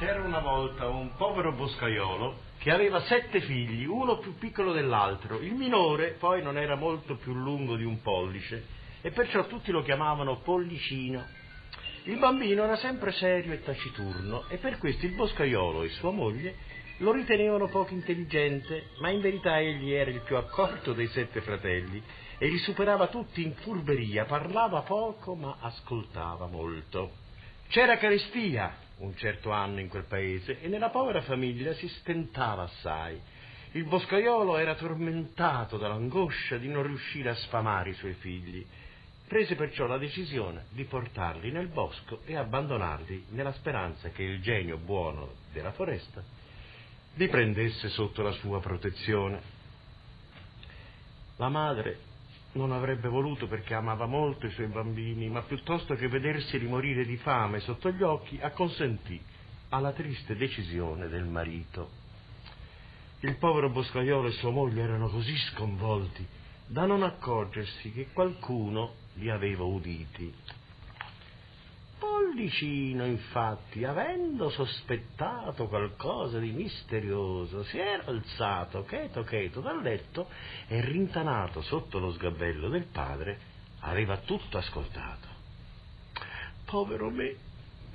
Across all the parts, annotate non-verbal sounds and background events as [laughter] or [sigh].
C'era una volta un povero boscaiolo che aveva sette figli, uno più piccolo dell'altro. Il minore poi non era molto più lungo di un pollice e perciò tutti lo chiamavano Pollicino. Il bambino era sempre serio e taciturno e per questo il boscaiolo e sua moglie lo ritenevano poco intelligente, ma in verità egli era il più accorto dei sette fratelli e li superava tutti in furberia, parlava poco ma ascoltava molto. C'era carestia un certo anno in quel paese e nella povera famiglia si stentava assai. Il boscaiolo era tormentato dall'angoscia di non riuscire a sfamare i suoi figli. Prese perciò la decisione di portarli nel bosco e abbandonarli nella speranza che il genio buono della foresta li prendesse sotto la sua protezione. La madre non avrebbe voluto perché amava molto i suoi bambini, ma piuttosto che vederseli morire di fame sotto gli occhi, acconsentì alla triste decisione del marito. Il povero boscaiolo e sua moglie erano così sconvolti da non accorgersi che qualcuno li aveva uditi. Pollicino, infatti, avendo sospettato qualcosa di misterioso, si era alzato cheto cheto dal letto e rintanato sotto lo sgabello del padre, aveva tutto ascoltato. Povero me,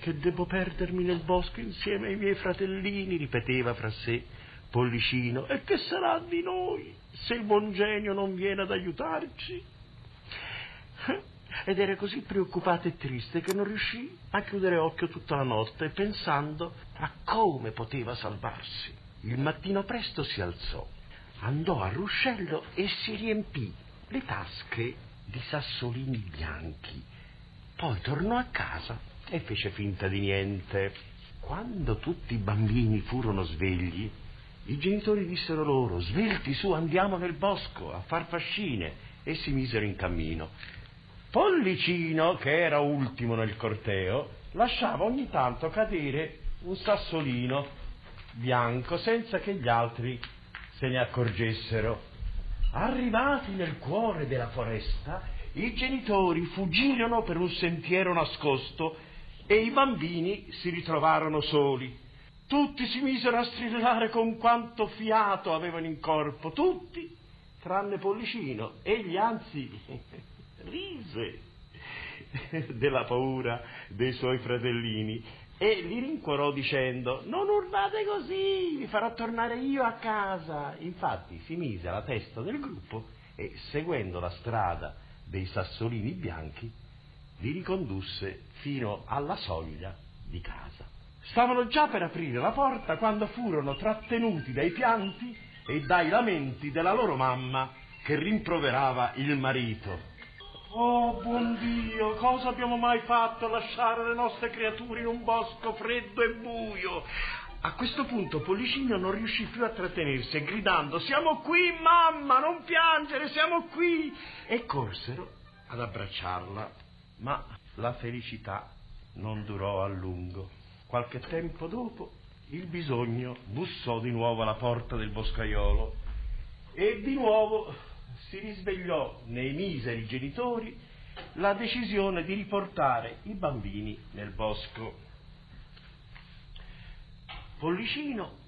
che devo perdermi nel bosco insieme ai miei fratellini, ripeteva fra sé Pollicino, e che sarà di noi se il buon genio non viene ad aiutarci? Ed era così preoccupata e triste che non riuscì a chiudere occhio tutta la notte pensando a come poteva salvarsi. Il mattino presto si alzò, andò al ruscello e si riempì le tasche di sassolini bianchi. Poi tornò a casa e fece finta di niente. Quando tutti i bambini furono svegli, i genitori dissero loro, svelti su, andiamo nel bosco a far fascine, e si misero in cammino. Pollicino, che era ultimo nel corteo, lasciava ogni tanto cadere un sassolino bianco senza che gli altri se ne accorgessero. Arrivati nel cuore della foresta, i genitori fuggirono per un sentiero nascosto e i bambini si ritrovarono soli. Tutti si misero a strillare con quanto fiato avevano in corpo, tutti, tranne Pollicino. Egli anzi rise [laughs] della paura dei suoi fratellini e li rincuorò dicendo non urlate così, vi farò tornare io a casa. Infatti si mise alla testa del gruppo e seguendo la strada dei sassolini bianchi li ricondusse fino alla soglia di casa. Stavano già per aprire la porta quando furono trattenuti dai pianti e dai lamenti della loro mamma che rimproverava il marito. Oh, buon Dio, cosa abbiamo mai fatto a lasciare le nostre creature in un bosco freddo e buio? A questo punto Pollicino non riuscì più a trattenersi e gridando Siamo qui, mamma, non piangere, siamo qui! E corsero ad abbracciarla. Ma la felicità non durò a lungo. Qualche tempo dopo il bisogno bussò di nuovo alla porta del boscaiolo e di nuovo si risvegliò nei miseri genitori la decisione di riportare i bambini nel bosco. Pollicino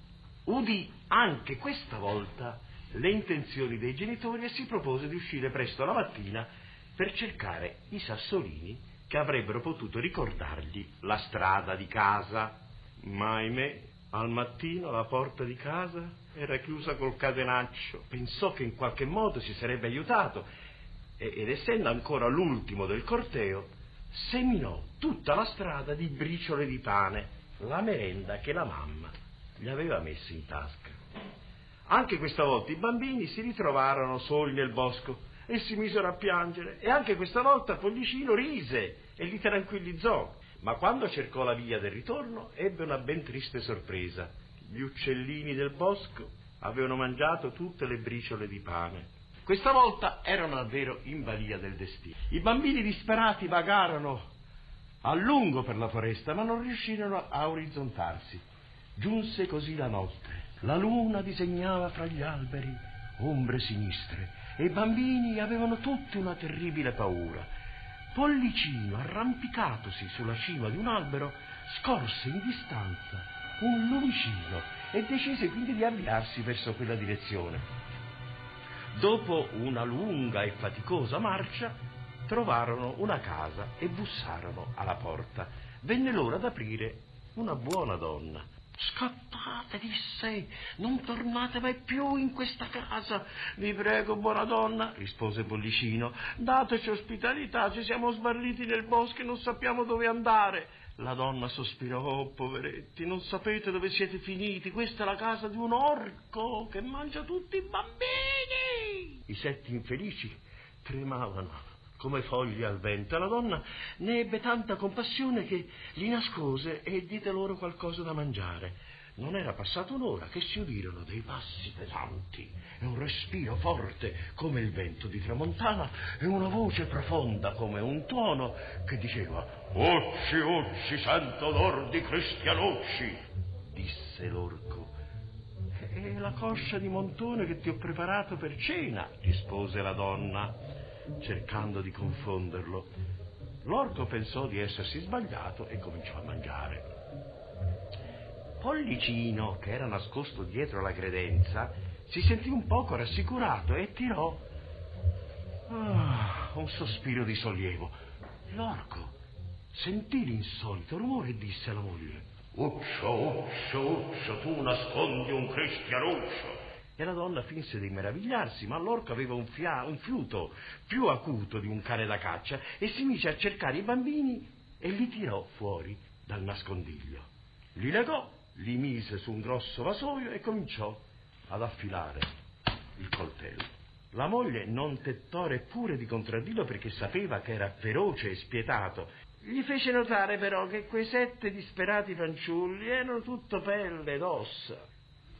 udì anche questa volta le intenzioni dei genitori e si propose di uscire presto la mattina per cercare i sassolini che avrebbero potuto ricordargli la strada di casa. Ma ahimè, al mattino la porta di casa era chiusa col catenaccio. Pensò che in qualche modo si sarebbe aiutato ed essendo ancora l'ultimo del corteo, seminò tutta la strada di briciole di pane, la merenda che la mamma gli aveva messo in tasca. Anche questa volta i bambini si ritrovarono soli nel bosco e si misero a piangere e anche questa volta Pollicino rise e li tranquillizzò ma quando cercò la via del ritorno ebbe una ben triste sorpresa. Gli uccellini del bosco avevano mangiato tutte le briciole di pane. Questa volta erano davvero in balia del destino. I bambini disperati vagarono a lungo per la foresta, ma non riuscirono a orizzontarsi. Giunse così la notte. La luna disegnava fra gli alberi ombre sinistre e i bambini avevano tutti una terribile paura. Pollicino, arrampicatosi sulla cima di un albero, scorse in distanza un lumicino e decise quindi di avviarsi verso quella direzione. Dopo una lunga e faticosa marcia, trovarono una casa e bussarono alla porta. Venne l'ora d'aprire una buona donna. Scappate, disse, non tornate mai più in questa casa. Vi prego, buona donna, rispose Pollicino, dateci ospitalità, ci siamo sbarriti nel bosco e non sappiamo dove andare. La donna sospirò, oh, poveretti, non sapete dove siete finiti, questa è la casa di un orco che mangia tutti i bambini. I sette infelici tremavano come foglie al vento. La donna ne ebbe tanta compassione che li nascose e diede loro qualcosa da mangiare. Non era passata un'ora che si udirono dei passi pesanti e un respiro forte come il vento di tramontana e una voce profonda come un tuono che diceva Occi, occi, sento odor di cristianocci, disse l'orco. È la coscia di montone che ti ho preparato per cena, rispose la donna cercando di confonderlo. L'orco pensò di essersi sbagliato e cominciò a mangiare. Pollicino, che era nascosto dietro la credenza, si sentì un poco rassicurato e tirò ah, un sospiro di sollievo. L'orco sentì l'insolito rumore e disse alla moglie Uccio, uccio, uccio, tu nascondi un cristianuccio. E la donna finse di meravigliarsi, ma l'orco aveva un, fia- un fiuto più acuto di un cane da caccia e si mise a cercare i bambini e li tirò fuori dal nascondiglio. Li legò, li mise su un grosso vasoio e cominciò ad affilare il coltello. La moglie non tentò neppure di contraddirlo perché sapeva che era feroce e spietato. Gli fece notare però che quei sette disperati fanciulli erano tutto pelle ed ossa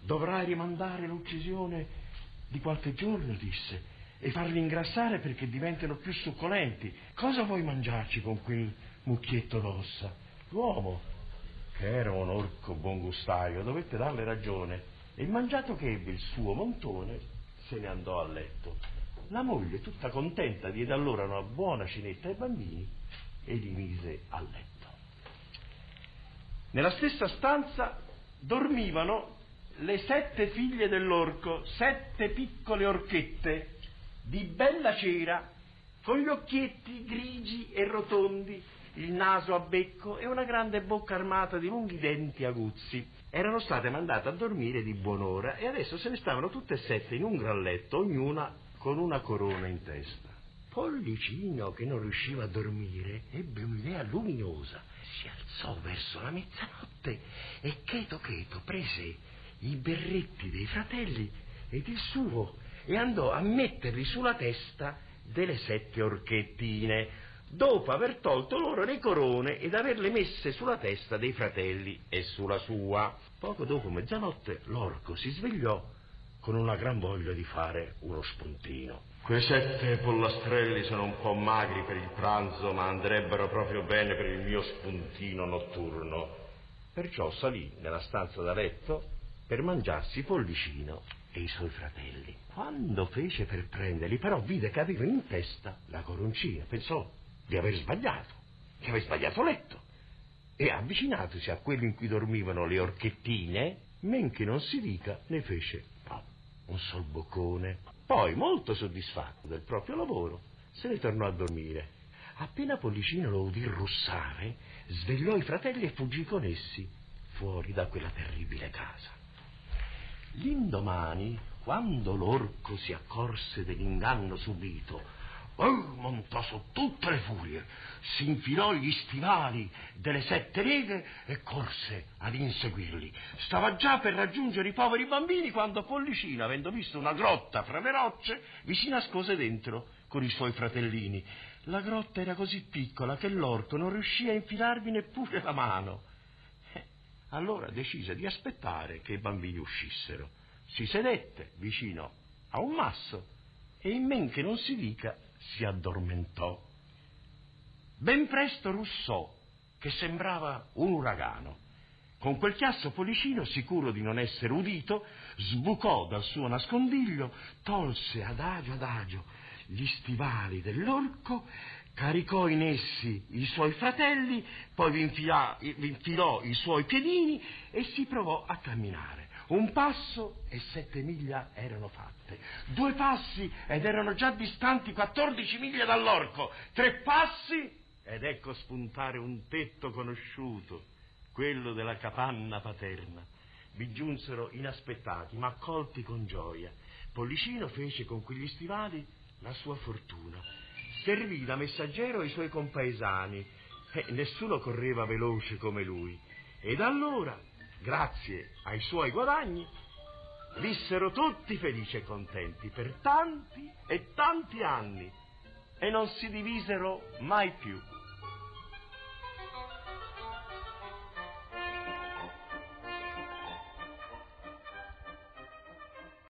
Dovrai rimandare l'uccisione di qualche giorno, disse, e farli ingrassare perché diventano più succolenti. Cosa vuoi mangiarci con quel mucchietto d'ossa? L'uomo, che era un orco buon gustaio, dovette darle ragione e mangiato che ebbe il suo montone, se ne andò a letto. La moglie, tutta contenta, diede allora una buona cinetta ai bambini e li mise a letto. Nella stessa stanza dormivano le sette figlie dell'orco, sette piccole orchette di bella cera, con gli occhietti grigi e rotondi, il naso a becco e una grande bocca armata di lunghi denti aguzzi. Erano state mandate a dormire di buon'ora e adesso se ne stavano tutte e sette in un gran letto, ognuna con una corona in testa. Pollicino, che non riusciva a dormire, ebbe un'idea luminosa. Si alzò verso la mezzanotte e cheto cheto prese i berretti dei fratelli ed il suo e andò a metterli sulla testa delle sette orchettine, dopo aver tolto loro le corone ed averle messe sulla testa dei fratelli e sulla sua. Poco dopo mezzanotte l'orco si svegliò con una gran voglia di fare uno spuntino. Quei sette pollastrelli sono un po' magri per il pranzo, ma andrebbero proprio bene per il mio spuntino notturno. Perciò salì nella stanza da letto per mangiarsi Pollicino e i suoi fratelli. Quando fece per prenderli, però vide che aveva in testa la coroncina. Pensò di aver sbagliato, che aveva sbagliato letto. E avvicinatosi a quello in cui dormivano le orchettine, men che non si dica, ne fece no, un sol boccone. Poi, molto soddisfatto del proprio lavoro, se ne tornò a dormire. Appena Pollicino lo udì russare, svegliò i fratelli e fuggì con essi fuori da quella terribile casa. L'indomani, quando l'orco si accorse dell'inganno subito, oh, montò su tutte le furie, si infilò gli stivali delle sette righe e corse ad inseguirli. Stava già per raggiungere i poveri bambini quando Pollicino, avendo visto una grotta fra le rocce, vi si nascose dentro con i suoi fratellini. La grotta era così piccola che l'orco non riuscì a infilarvi neppure la mano. Allora decise di aspettare che i bambini uscissero. Si sedette vicino a un masso e in men che non si dica si addormentò. Ben presto russò, che sembrava un uragano. Con quel chiasso Policino, sicuro di non essere udito, sbucò dal suo nascondiglio, tolse adagio adagio gli stivali dell'orco caricò in essi i suoi fratelli, poi vi, infilà, vi infilò i suoi piedini e si provò a camminare. Un passo e sette miglia erano fatte. Due passi ed erano già distanti 14 miglia dall'orco. Tre passi ed ecco spuntare un tetto conosciuto, quello della capanna paterna. Vi giunsero inaspettati, ma accolti con gioia. Pollicino fece con quegli stivali la sua fortuna servì da messaggero ai suoi compaesani e nessuno correva veloce come lui. Ed allora, grazie ai suoi guadagni, vissero tutti felici e contenti per tanti e tanti anni e non si divisero mai più.